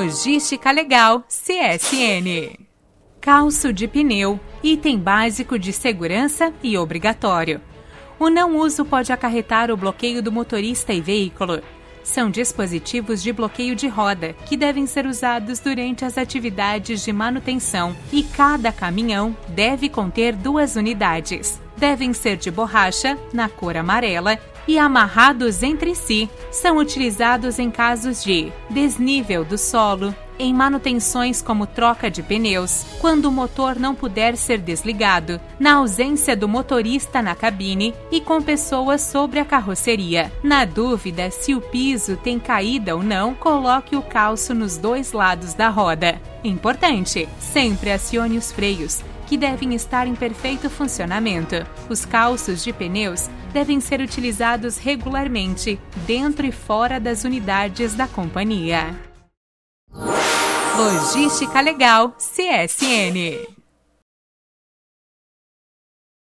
Logística Legal CSN. Calço de pneu, item básico de segurança e obrigatório. O não uso pode acarretar o bloqueio do motorista e veículo. São dispositivos de bloqueio de roda que devem ser usados durante as atividades de manutenção e cada caminhão deve conter duas unidades. Devem ser de borracha, na cor amarela, e amarrados entre si. São utilizados em casos de desnível do solo, em manutenções como troca de pneus, quando o motor não puder ser desligado, na ausência do motorista na cabine e com pessoas sobre a carroceria. Na dúvida se o piso tem caída ou não, coloque o calço nos dois lados da roda. Importante: sempre acione os freios que devem estar em perfeito funcionamento. Os calços de pneus devem ser utilizados regularmente, dentro e fora das unidades da companhia. Logística Legal CSN